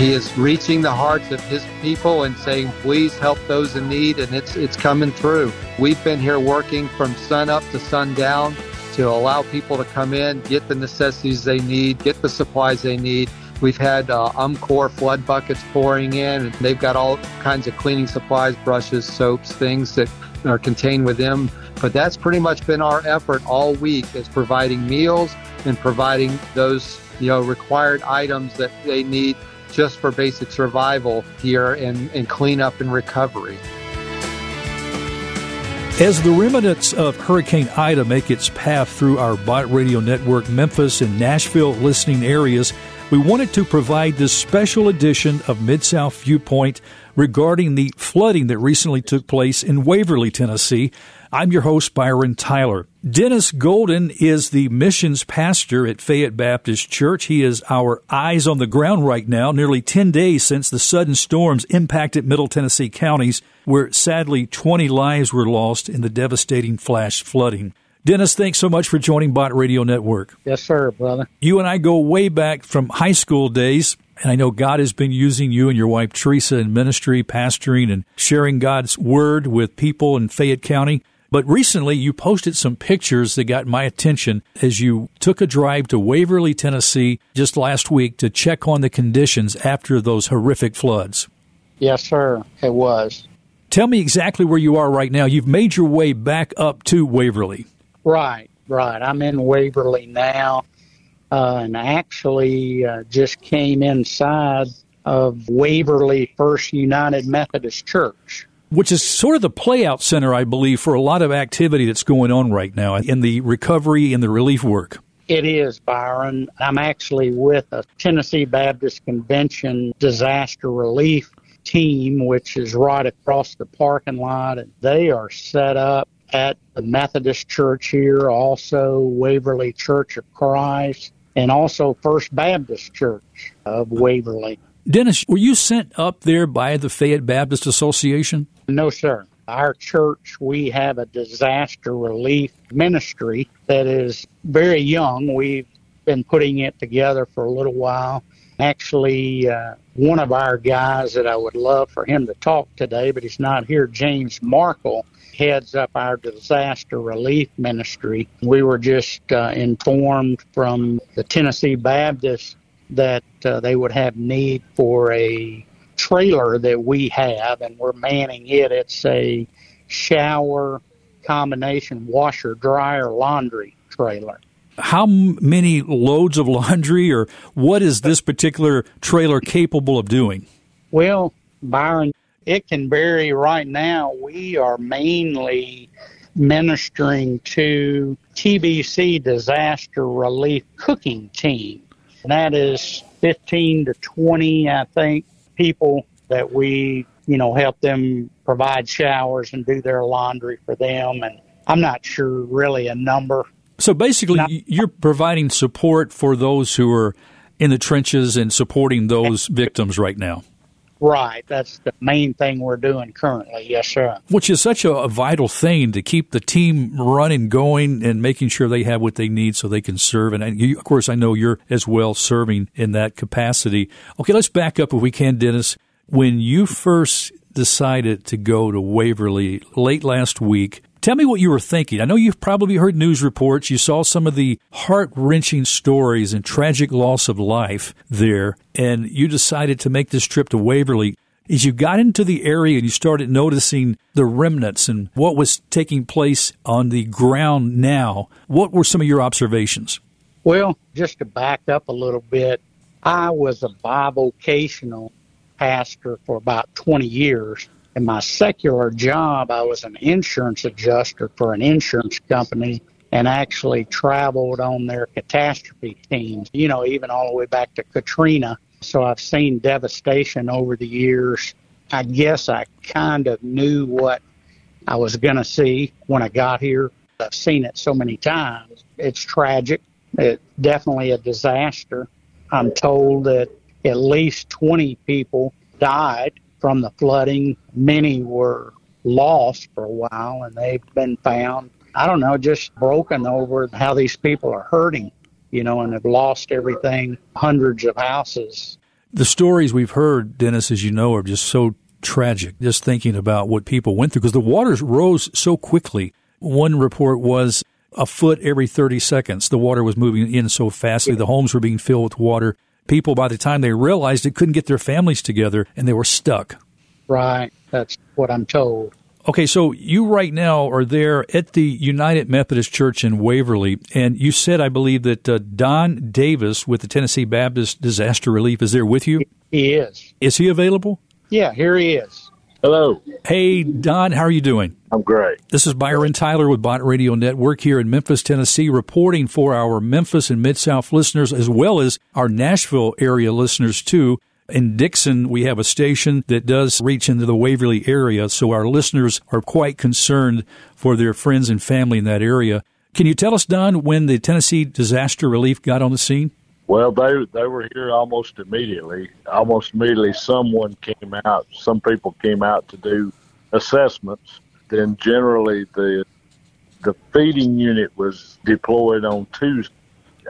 he is reaching the hearts of his people and saying, please help those in need. And it's, it's coming through. We've been here working from sun up to sundown to allow people to come in, get the necessities they need, get the supplies they need. We've had uh, UMCOR flood buckets pouring in, and they've got all kinds of cleaning supplies, brushes, soaps, things that are contained with them. But that's pretty much been our effort all week is providing meals and providing those you know required items that they need just for basic survival here and, and cleanup and recovery. As the remnants of Hurricane Ida make its path through our Bott Radio Network Memphis and Nashville listening areas, we wanted to provide this special edition of Mid South Viewpoint regarding the flooding that recently took place in Waverly, Tennessee. I'm your host, Byron Tyler. Dennis Golden is the missions pastor at Fayette Baptist Church. He is our eyes on the ground right now, nearly 10 days since the sudden storms impacted Middle Tennessee counties, where sadly 20 lives were lost in the devastating flash flooding. Dennis, thanks so much for joining Bott Radio Network. Yes, sir, brother. You and I go way back from high school days. And I know God has been using you and your wife Teresa in ministry, pastoring, and sharing God's word with people in Fayette County. But recently, you posted some pictures that got my attention as you took a drive to Waverly, Tennessee just last week to check on the conditions after those horrific floods. Yes, sir, it was. Tell me exactly where you are right now. You've made your way back up to Waverly. Right, right. I'm in Waverly now, uh, and actually uh, just came inside of Waverly First United Methodist Church which is sort of the playout center, I believe, for a lot of activity that's going on right now in the recovery and the relief work. It is, Byron. I'm actually with a Tennessee Baptist Convention disaster relief team, which is right across the parking lot. And they are set up at the Methodist Church here, also Waverly Church of Christ, and also First Baptist Church of Waverly. Dennis, were you sent up there by the Fayette Baptist Association? No, sir. Our church, we have a disaster relief ministry that is very young. We've been putting it together for a little while. Actually, uh, one of our guys that I would love for him to talk today, but he's not here, James Markle, heads up our disaster relief ministry. We were just uh, informed from the Tennessee Baptist that uh, they would have need for a trailer that we have, and we're manning it. It's a shower combination washer, dryer, laundry trailer. How many loads of laundry, or what is this particular trailer capable of doing? Well, Byron, it can vary. Right now, we are mainly ministering to TBC Disaster Relief Cooking Team. And that is 15 to 20, I think, people that we, you know, help them provide showers and do their laundry for them. And I'm not sure really a number. So basically, not, you're providing support for those who are in the trenches and supporting those victims right now. Right. That's the main thing we're doing currently. Yes, sir. Which is such a, vital thing to keep the team running, going, and making sure they have what they need so they can serve. And you, of course, I know you're as well serving in that capacity. Okay, let's back up if we can, Dennis. When you first decided to go to Waverly late last week, Tell me what you were thinking. I know you've probably heard news reports. You saw some of the heart wrenching stories and tragic loss of life there, and you decided to make this trip to Waverly. As you got into the area and you started noticing the remnants and what was taking place on the ground now, what were some of your observations? Well, just to back up a little bit, I was a bivocational pastor for about 20 years in my secular job, I was an insurance adjuster for an insurance company and actually traveled on their catastrophe teams, you know, even all the way back to Katrina. So I've seen devastation over the years. I guess I kind of knew what I was going to see when I got here. I've seen it so many times. It's tragic. It's definitely a disaster. I'm told that at least 20 people died from the flooding. Many were lost for a while and they've been found. I don't know, just broken over how these people are hurting, you know, and have lost everything, hundreds of houses. The stories we've heard, Dennis, as you know, are just so tragic. Just thinking about what people went through because the waters rose so quickly. One report was a foot every 30 seconds. The water was moving in so fastly. The homes were being filled with water. People, by the time they realized it, couldn't get their families together and they were stuck. Right. That's what I'm told. Okay, so you right now are there at the United Methodist Church in Waverly, and you said, I believe, that uh, Don Davis with the Tennessee Baptist Disaster Relief is there with you? He is. Is he available? Yeah, here he is. Hello. Hey, Don, how are you doing? I'm great. This is Byron Tyler with Bott Radio Network here in Memphis, Tennessee, reporting for our Memphis and Mid South listeners as well as our Nashville area listeners, too. In Dickson, we have a station that does reach into the Waverly area, so our listeners are quite concerned for their friends and family in that area. Can you tell us, Don, when the Tennessee Disaster Relief got on the scene? Well, they they were here almost immediately. Almost immediately, someone came out. Some people came out to do assessments. Then, generally, the the feeding unit was deployed on Tuesday.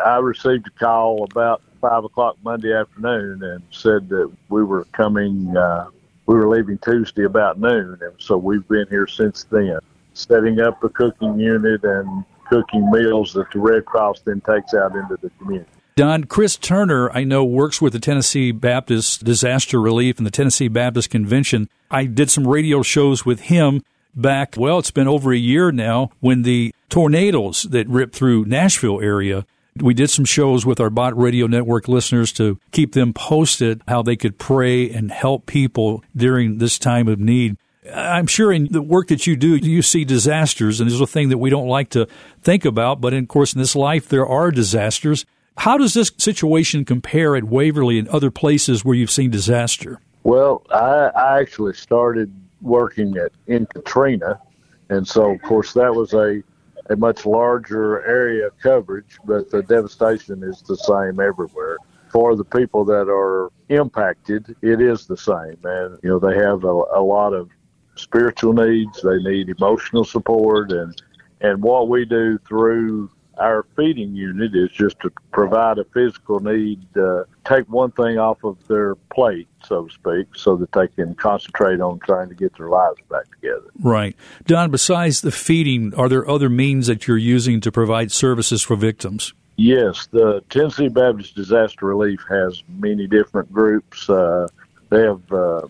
I received a call about five o'clock Monday afternoon and said that we were coming. Uh, we were leaving Tuesday about noon, and so we've been here since then, setting up the cooking unit and cooking meals that the Red Cross then takes out into the community. Don, Chris Turner, I know, works with the Tennessee Baptist Disaster Relief and the Tennessee Baptist Convention. I did some radio shows with him back, well, it's been over a year now when the tornadoes that ripped through Nashville area we did some shows with our Bott Radio Network listeners to keep them posted how they could pray and help people during this time of need. I'm sure in the work that you do, you see disasters, and this is a thing that we don't like to think about. But of course, in this life, there are disasters. How does this situation compare at Waverly and other places where you've seen disaster? Well, I, I actually started working at in Katrina, and so of course that was a a much larger area of coverage, but the devastation is the same everywhere. For the people that are impacted, it is the same. And, you know, they have a, a lot of spiritual needs, they need emotional support, and, and what we do through our feeding unit is just to provide a physical need, uh, take one thing off of their plate, so to speak, so that they can concentrate on trying to get their lives back together. Right. Don, besides the feeding, are there other means that you're using to provide services for victims? Yes, the Tennessee Baptist Disaster Relief has many different groups. Uh, they have uh,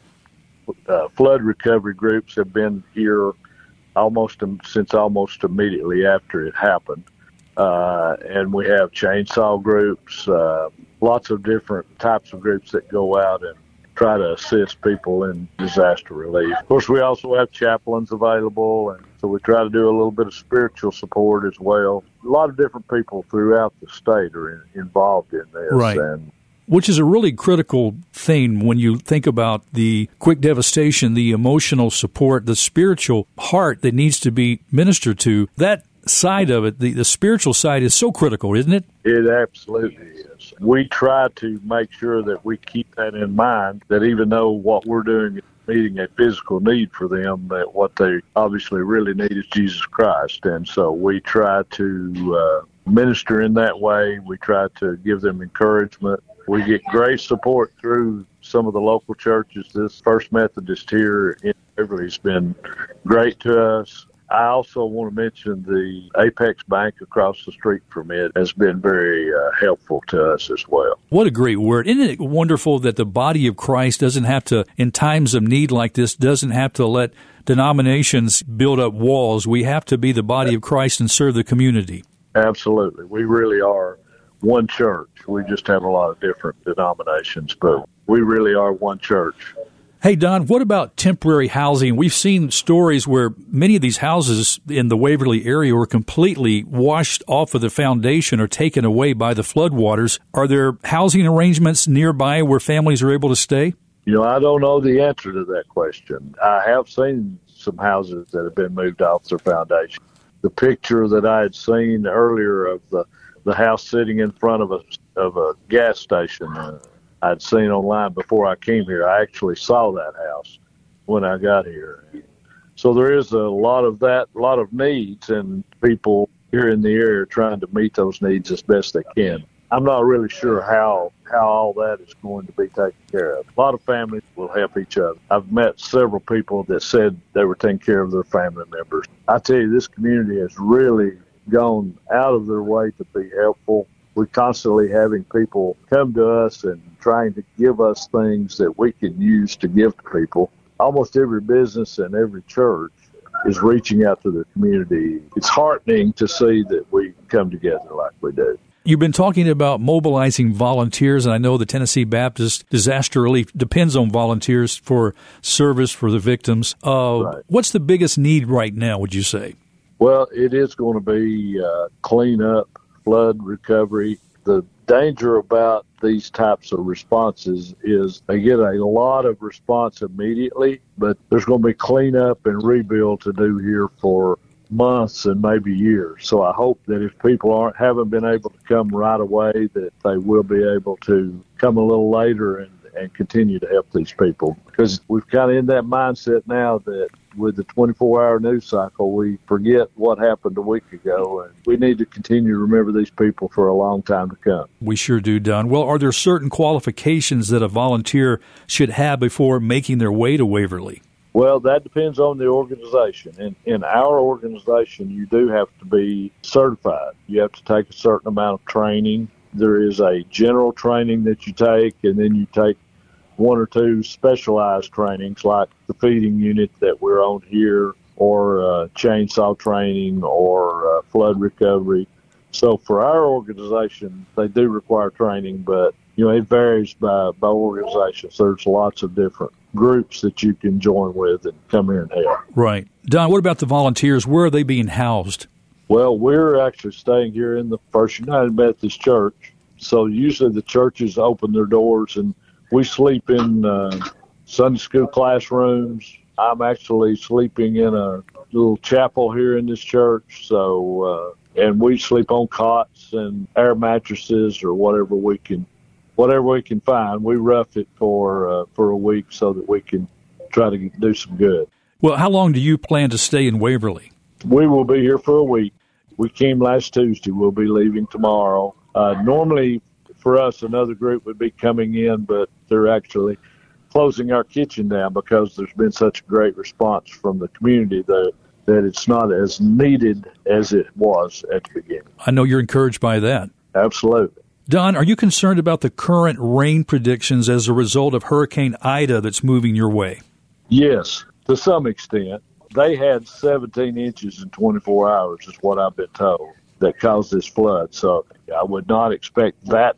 uh, flood recovery groups have been here almost since almost immediately after it happened uh, and we have chainsaw groups, uh, lots of different types of groups that go out and try to assist people in disaster relief. Of course, we also have chaplains available, and so we try to do a little bit of spiritual support as well. A lot of different people throughout the state are in, involved in this. Right. And, which is a really critical thing when you think about the quick devastation, the emotional support, the spiritual heart that needs to be ministered to. That side of it, the, the spiritual side, is so critical, isn't it? It absolutely is. We try to make sure that we keep that in mind, that even though what we're doing is meeting a physical need for them, that what they obviously really need is Jesus Christ. And so we try to uh, minister in that way. We try to give them encouragement. We get great support through some of the local churches. This First Methodist here in Waverly has been great to us. I also want to mention the Apex Bank across the street from it has been very uh, helpful to us as well. What a great word. Isn't it wonderful that the body of Christ doesn't have to, in times of need like this, doesn't have to let denominations build up walls. We have to be the body of Christ and serve the community. Absolutely. We really are one church. We just have a lot of different denominations, but we really are one church. Hey, Don, what about temporary housing? We've seen stories where many of these houses in the Waverly area were completely washed off of the foundation or taken away by the floodwaters. Are there housing arrangements nearby where families are able to stay? You know, I don't know the answer to that question. I have seen some houses that have been moved off their foundation. The picture that I had seen earlier of the, the house sitting in front of a, of a gas station uh, I'd seen online before I came here. I actually saw that house when I got here. So there is a lot of that, a lot of needs, and people here in the area trying to meet those needs as best they can. I'm not really sure how how all that is going to be taken care of. A lot of families will help each other. I've met several people that said they were taking care of their family members. I tell you, this community has really gone out of their way to be helpful. We're constantly having people come to us and trying to give us things that we can use to give to people. Almost every business and every church is reaching out to the community. It's heartening to see that we come together like we do. You've been talking about mobilizing volunteers, and I know the Tennessee Baptist Disaster Relief depends on volunteers for service for the victims. Uh, right. What's the biggest need right now, would you say? Well, it is going to be uh, cleanup, flood recovery. The danger about these types of responses is they get a lot of response immediately, but there's going to be cleanup and rebuild to do here for months and maybe years. So I hope that if people aren't haven't been able to come right away, that they will be able to come a little later and and continue to help these people because we've kind of in that mindset now that with the 24 hour news cycle, we forget what happened a week ago, and we need to continue to remember these people for a long time to come. We sure do, Don. Well, are there certain qualifications that a volunteer should have before making their way to Waverly? Well, that depends on the organization. In, in our organization, you do have to be certified. You have to take a certain amount of training. There is a general training that you take, and then you take one or two specialized trainings like the feeding unit that we're on here, or uh, chainsaw training, or uh, flood recovery. So for our organization, they do require training, but you know it varies by by organizations. There's lots of different groups that you can join with and come here and help. Right, Don. What about the volunteers? Where are they being housed? Well, we're actually staying here in the First United Methodist Church. So usually the churches open their doors and we sleep in uh, Sunday school classrooms. I'm actually sleeping in a little chapel here in this church. So, uh, and we sleep on cots and air mattresses or whatever we can, whatever we can find. We rough it for uh, for a week so that we can try to do some good. Well, how long do you plan to stay in Waverly? We will be here for a week. We came last Tuesday. We'll be leaving tomorrow. Uh, normally, for us, another group would be coming in, but they're actually closing our kitchen down because there's been such a great response from the community that that it's not as needed as it was at the beginning. I know you're encouraged by that. Absolutely. Don, are you concerned about the current rain predictions as a result of Hurricane Ida that's moving your way? Yes, to some extent. They had 17 inches in 24 hours, is what I've been told, that caused this flood. So I would not expect that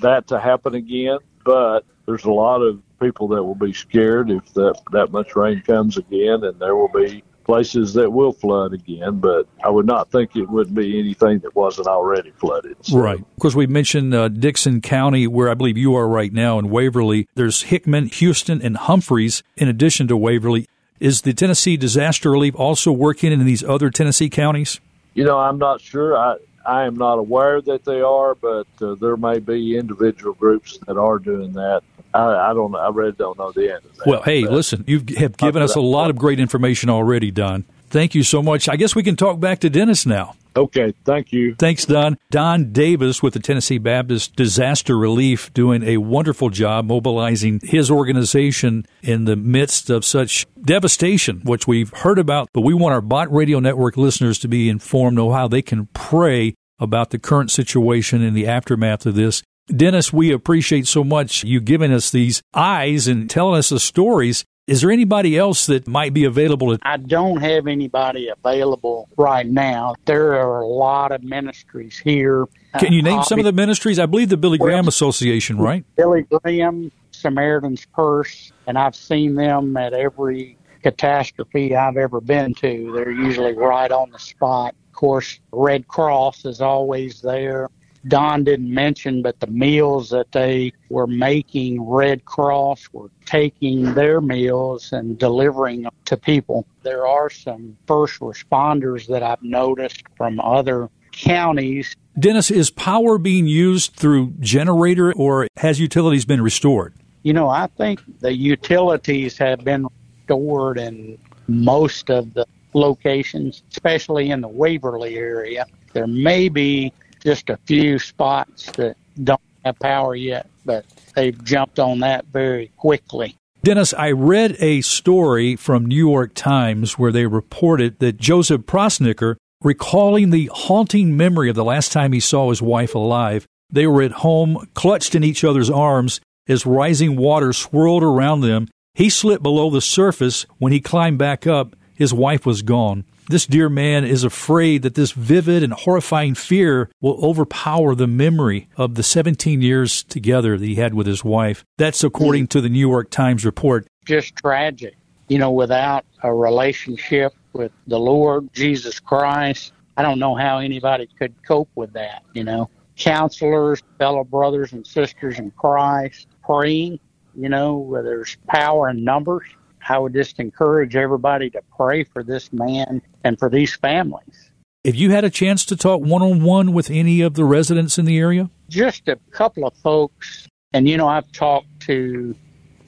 that to happen again. But there's a lot of people that will be scared if that that much rain comes again, and there will be places that will flood again, but I would not think it would be anything that wasn't already flooded. So. Right. Of course, we mentioned uh, Dickson County, where I believe you are right now, in Waverly. There's Hickman, Houston, and Humphreys in addition to Waverly. Is the Tennessee Disaster Relief also working in these other Tennessee counties? You know, I'm not sure. I, I am not aware that they are, but uh, there may be individual groups that are doing that. I, I don't. I really don't know the end of that. Well, hey, listen, you have given us a lot of great information already, Don. Thank you so much. I guess we can talk back to Dennis now. Okay, thank you. Thanks, Don. Don Davis with the Tennessee Baptist Disaster Relief doing a wonderful job mobilizing his organization in the midst of such devastation, which we've heard about. But we want our Bott Radio Network listeners to be informed of how they can pray about the current situation in the aftermath of this. Dennis, we appreciate so much you giving us these eyes and telling us the stories. Is there anybody else that might be available? I don't have anybody available right now. There are a lot of ministries here. Can you name uh, some of the ministries? I believe the Billy Graham Association, right? Billy Graham, Samaritan's Purse, and I've seen them at every catastrophe I've ever been to. They're usually right on the spot. Of course, Red Cross is always there. Don didn't mention, but the meals that they were making, Red Cross were taking their meals and delivering them to people. There are some first responders that I've noticed from other counties. Dennis, is power being used through generator or has utilities been restored? You know, I think the utilities have been restored in most of the locations, especially in the Waverly area. There may be just a few spots that don't have power yet, but they've jumped on that very quickly. Dennis, I read a story from New York Times where they reported that Joseph Prosnicker, recalling the haunting memory of the last time he saw his wife alive, they were at home, clutched in each other's arms as rising water swirled around them. He slipped below the surface. When he climbed back up, his wife was gone. This dear man is afraid that this vivid and horrifying fear will overpower the memory of the 17 years together that he had with his wife. That's according to the New York Times report. Just tragic. You know, without a relationship with the Lord Jesus Christ, I don't know how anybody could cope with that, you know. Counselors, fellow brothers and sisters in Christ, praying, you know, where there's power in numbers I would just encourage everybody to pray for this man and for these families. Have you had a chance to talk one on one with any of the residents in the area? Just a couple of folks. And, you know, I've talked to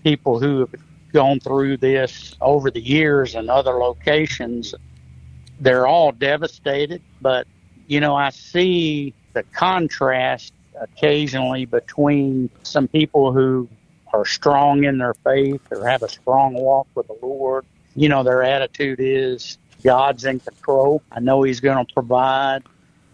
people who have gone through this over the years in other locations. They're all devastated, but, you know, I see the contrast occasionally between some people who are strong in their faith or have a strong walk with the Lord, you know, their attitude is God's in control. I know He's going to provide.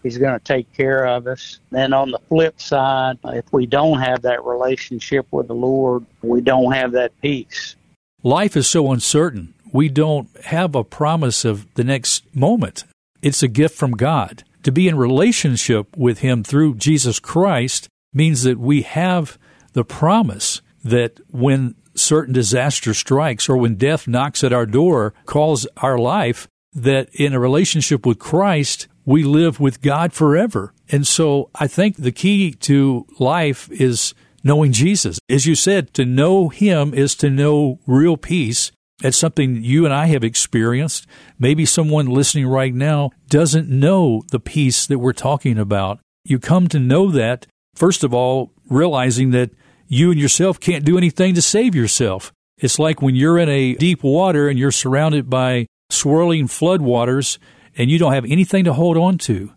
He's going to take care of us. Then on the flip side, if we don't have that relationship with the Lord, we don't have that peace. Life is so uncertain. We don't have a promise of the next moment. It's a gift from God. To be in relationship with Him through Jesus Christ means that we have the promise that when certain disaster strikes or when death knocks at our door, calls our life, that in a relationship with Christ, we live with God forever. And so I think the key to life is knowing Jesus. As you said, to know Him is to know real peace. It's something you and I have experienced. Maybe someone listening right now doesn't know the peace that we're talking about. You come to know that, first of all, realizing that you and yourself can't do anything to save yourself. It's like when you're in a deep water and you're surrounded by swirling floodwaters and you don't have anything to hold on to.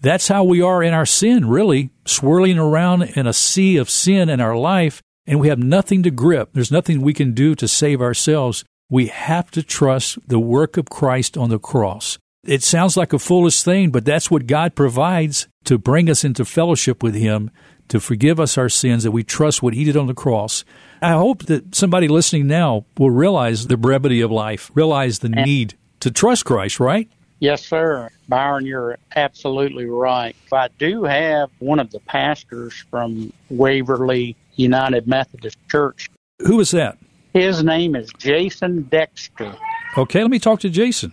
That's how we are in our sin, really, swirling around in a sea of sin in our life, and we have nothing to grip. There's nothing we can do to save ourselves. We have to trust the work of Christ on the cross. It sounds like a foolish thing, but that's what God provides to bring us into fellowship with Him to forgive us our sins, that we trust what He did on the cross. I hope that somebody listening now will realize the brevity of life, realize the need to trust Christ, right? Yes, sir. Byron, you're absolutely right. I do have one of the pastors from Waverly United Methodist Church. Who is that? His name is Jason Dexter. Okay, let me talk to Jason.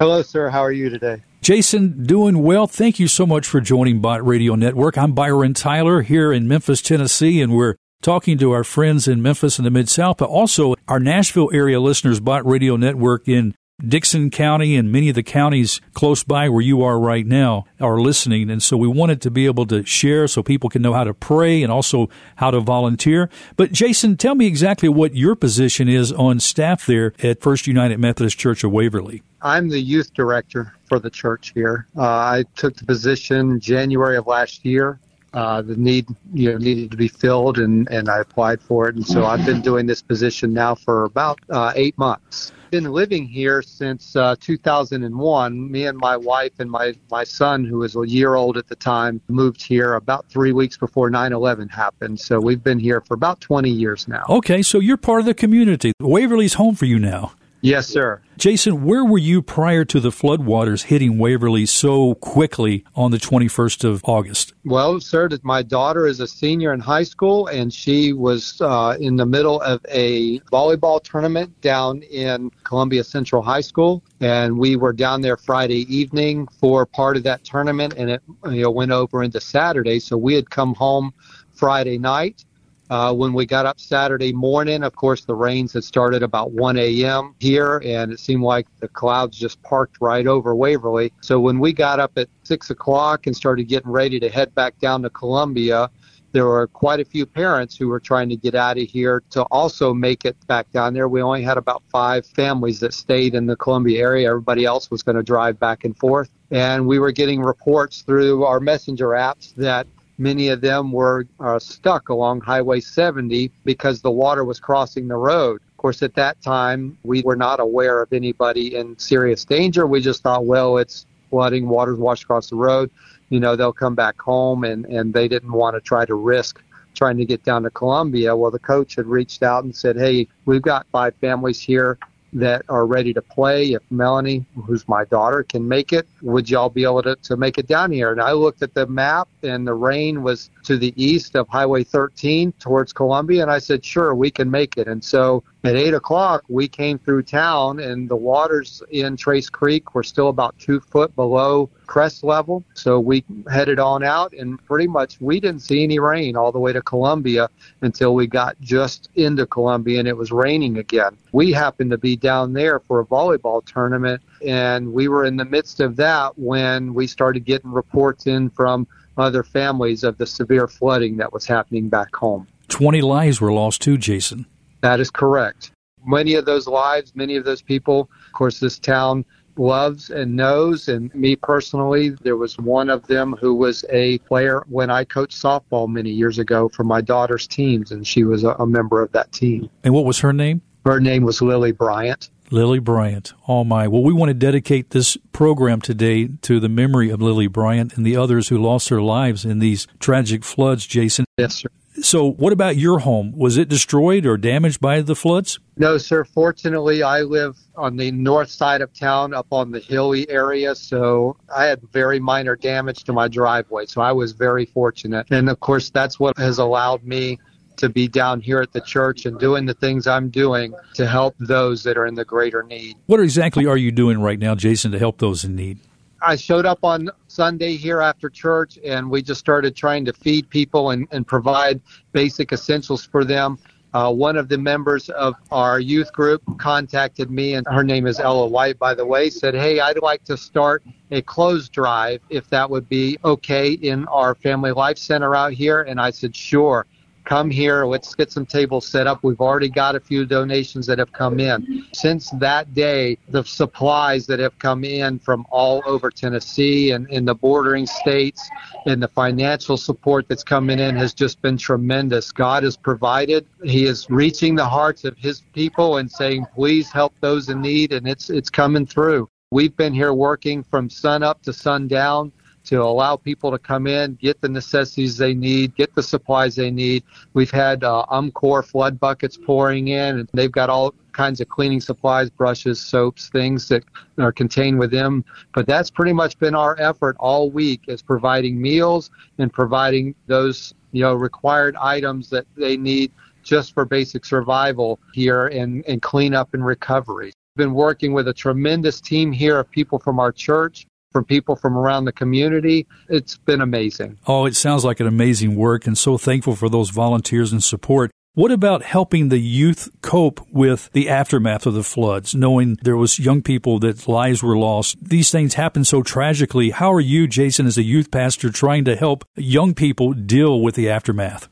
Hello, sir. How are you today? Jason, doing well. Thank you so much for joining Bott Radio Network. I'm Byron Tyler here in Memphis, Tennessee, and we're talking to our friends in Memphis and the Mid South, but also our Nashville area listeners, Bott Radio Network in Dickson County and many of the counties close by where you are right now are listening. And so we wanted to be able to share so people can know how to pray and also how to volunteer. But Jason, tell me exactly what your position is on staff there at First United Methodist Church of Waverly. I'm the youth director for the church here. Uh, I took the position January of last year. Uh, the need you know needed to be filled, and and I applied for it, and so I've been doing this position now for about uh, eight months. Been living here since uh, 2001. Me and my wife and my my son, who was a year old at the time, moved here about three weeks before 9/11 happened. So we've been here for about 20 years now. Okay, so you're part of the community. Waverly's home for you now. Yes, sir. Jason, where were you prior to the floodwaters hitting Waverly so quickly on the 21st of August? Well, sir, my daughter is a senior in high school, and she was uh, in the middle of a volleyball tournament down in Columbia Central High School, and we were down there Friday evening for part of that tournament, and it you know went over into Saturday. So we had come home Friday night uh, when we got up Saturday morning, of course, the rains had started about 1 a.m. here, and it seemed like the clouds just parked right over Waverly. So when we got up at 6 o'clock and started getting ready to head back down to Columbia, there were quite a few parents who were trying to get out of here to also make it back down there. We only had about five families that stayed in the Columbia area. Everybody else was going to drive back and forth. And we were getting reports through our messenger apps that Many of them were uh, stuck along Highway 70 because the water was crossing the road. Of course, at that time, we were not aware of anybody in serious danger. We just thought, well, it's flooding, water's washed across the road. You know, they'll come back home, and, and they didn't want to try to risk trying to get down to Columbia. Well, the coach had reached out and said, hey, we've got five families here that are ready to play. If Melanie, who's my daughter, can make it, would y'all be able to, to make it down here? And I looked at the map and the rain was to the east of Highway 13 towards Columbia. And I said, sure, we can make it. And so at eight o'clock, we came through town and the waters in Trace Creek were still about two foot below crest level. So we headed on out and pretty much we didn't see any rain all the way to Columbia until we got just into Columbia and it was raining again. We happened to be down there for a volleyball tournament and we were in the midst of that when we started getting reports in from other families of the severe flooding that was happening back home. 20 lives were lost too, Jason. That is correct. Many of those lives, many of those people, of course, this town loves and knows. And me personally, there was one of them who was a player when I coached softball many years ago for my daughter's teams, and she was a, a member of that team. And what was her name? Her name was Lily Bryant. Lily Bryant. Oh my. Well, we want to dedicate this program today to the memory of Lily Bryant and the others who lost their lives in these tragic floods, Jason. Yes, sir. So, what about your home? Was it destroyed or damaged by the floods? No, sir. Fortunately, I live on the north side of town, up on the hilly area, so I had very minor damage to my driveway. So I was very fortunate. And of course, that's what has allowed me to be down here at the church and doing the things I'm doing to help those that are in the greater need. What exactly are you doing right now, Jason, to help those in need? I showed up on Sunday here after church and we just started trying to feed people and, and provide basic essentials for them. Uh, one of the members of our youth group contacted me, and her name is Ella White, by the way, said, Hey, I'd like to start a clothes drive if that would be okay in our Family Life Center out here. And I said, Sure come here, let's get some tables set up. We've already got a few donations that have come in. Since that day, the supplies that have come in from all over Tennessee and in the bordering states and the financial support that's coming in has just been tremendous. God has provided. He is reaching the hearts of his people and saying, please help those in need. And it's, it's coming through. We've been here working from sun up to sundown to allow people to come in, get the necessities they need, get the supplies they need. We've had uh, UMCOR flood buckets pouring in, and they've got all kinds of cleaning supplies, brushes, soaps, things that are contained with them. But that's pretty much been our effort all week is providing meals and providing those, you know, required items that they need just for basic survival here and, and cleanup and recovery. We've been working with a tremendous team here of people from our church from people from around the community. It's been amazing. Oh, it sounds like an amazing work and so thankful for those volunteers and support. What about helping the youth cope with the aftermath of the floods, knowing there was young people that lives were lost? These things happen so tragically. How are you, Jason, as a youth pastor, trying to help young people deal with the aftermath?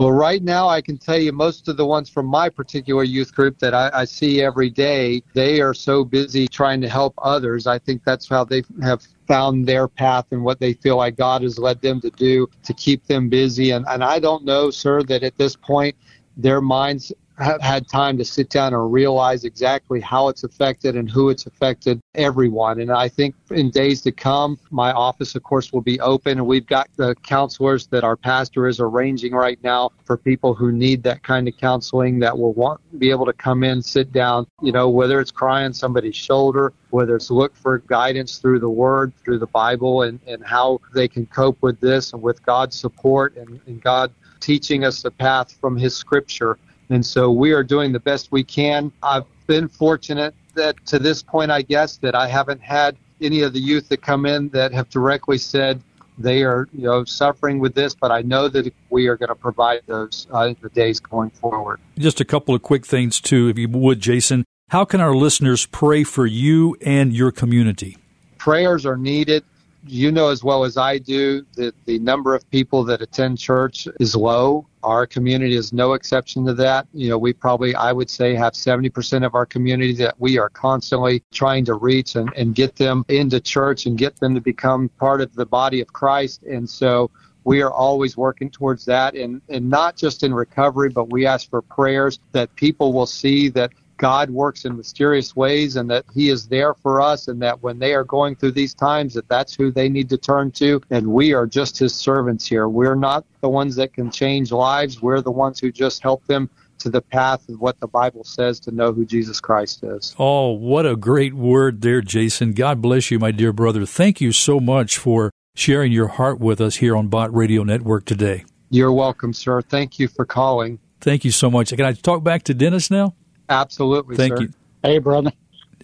Well, right now, I can tell you most of the ones from my particular youth group that I, I, see every day, they are so busy trying to help others. I think that's how they have found their path and what they feel like God has led them to do to keep them busy. And, and I don't know, sir, that at this point, their minds have had time to sit down and realize exactly how it's affected and who it's affected everyone. And I think in days to come, my office, of course, will be open. And we've got the counselors that our pastor is arranging right now for people who need that kind of counseling that will want be able to come in, sit down, you know, whether it's crying somebody's shoulder, whether it's look for guidance through the word, through the Bible, and, and how they can cope with this and with God's support and, and God teaching us the path from his scripture and so we are doing the best we can. I've been fortunate that to this point, I guess, that I haven't had any of the youth that come in that have directly said they are, you know, suffering with this, but I know that we are going to provide those uh, the days going forward. Just a couple of quick things, too, if you would, Jason. How can our listeners pray for you and your community? Prayers are needed you know as well as I do that the number of people that attend church is low. Our community is no exception to that. You know, we probably, I would say, have 70% of our community that we are constantly trying to reach and, and get them into church and get them to become part of the body of Christ. And so we are always working towards that and, and not just in recovery, but we ask for prayers that people will see that God works in mysterious ways and that he is there for us and that when they are going through these times that that's who they need to turn to and we are just his servants here. We're not the ones that can change lives. We're the ones who just help them to the path of what the Bible says to know who Jesus Christ is. Oh, what a great word there, Jason. God bless you, my dear brother. Thank you so much for sharing your heart with us here on Bott Radio Network today. You're welcome, sir. Thank you for calling. Thank you so much. Can I talk back to Dennis now? Absolutely. Thank sir. you. Hey, brother.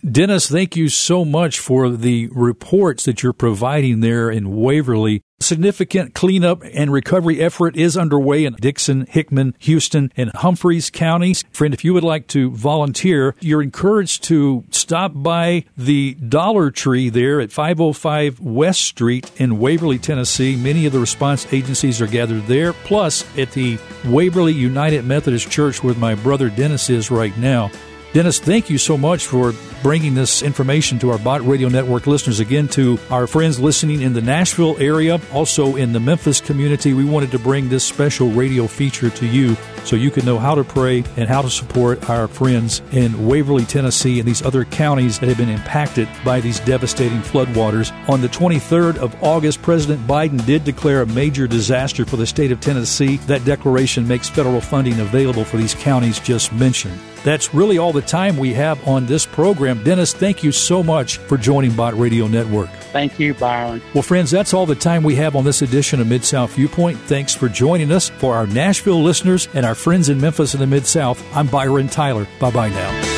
Dennis, thank you so much for the reports that you're providing there in Waverly. Significant cleanup and recovery effort is underway in Dickson, Hickman, Houston, and Humphreys counties. Friend, if you would like to volunteer, you're encouraged to stop by the Dollar Tree there at 505 West Street in Waverly, Tennessee. Many of the response agencies are gathered there, plus at the Waverly United Methodist Church where my brother Dennis is right now. Dennis, thank you so much for bringing this information to our Bott Radio Network listeners. Again, to our friends listening in the Nashville area, also in the Memphis community, we wanted to bring this special radio feature to you so you can know how to pray and how to support our friends in Waverly, Tennessee, and these other counties that have been impacted by these devastating floodwaters. On the 23rd of August, President Biden did declare a major disaster for the state of Tennessee. That declaration makes federal funding available for these counties just mentioned. That's really all the time we have on this program. Dennis, thank you so much for joining Bott Radio Network. Thank you, Byron. Well, friends, that's all the time we have on this edition of Mid South Viewpoint. Thanks for joining us. For our Nashville listeners and our friends in Memphis and the Mid South, I'm Byron Tyler. Bye bye now.